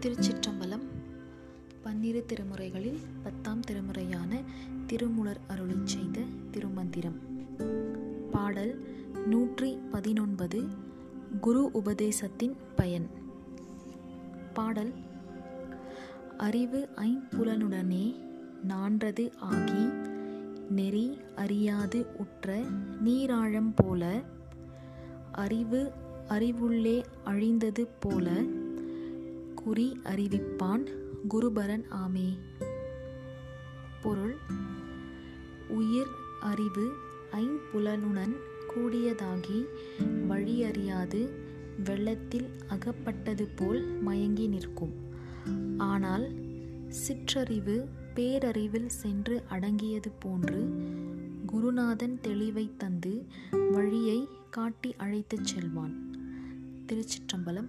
திருச்சிற்றம்பலம் பன்னிரு திருமுறைகளில் பத்தாம் திருமுறையான திருமுலர் அருளிச் செய்த திருமந்திரம். பாடல் நூற்றி பதினொன்பது குரு உபதேசத்தின் பயன். பாடல் அறிவு ஐம்புலனுடனே நான்றது ஆகி நெறி அறியாது உற்ற நீராழம் போல அறிவு அறிவுள்ளே அழிந்தது போல குறி அறிவிப்பான் குருபரன் ஆமே. பொருள். உயிர் அறிவு ஐம்புலனுடன் கூடியதாகி வழியறியாது வெள்ளத்தில் அகப்பட்டது போல் மயங்கி நிற்கும். ஆனால் சிற்றறிவு பேரறிவில் சென்று அடங்கியது போன்று குருநாதன் தெளிவை தந்து வழியை காட்டி அழைத்துச் செல்வான். திருச்சிற்றம்பலம்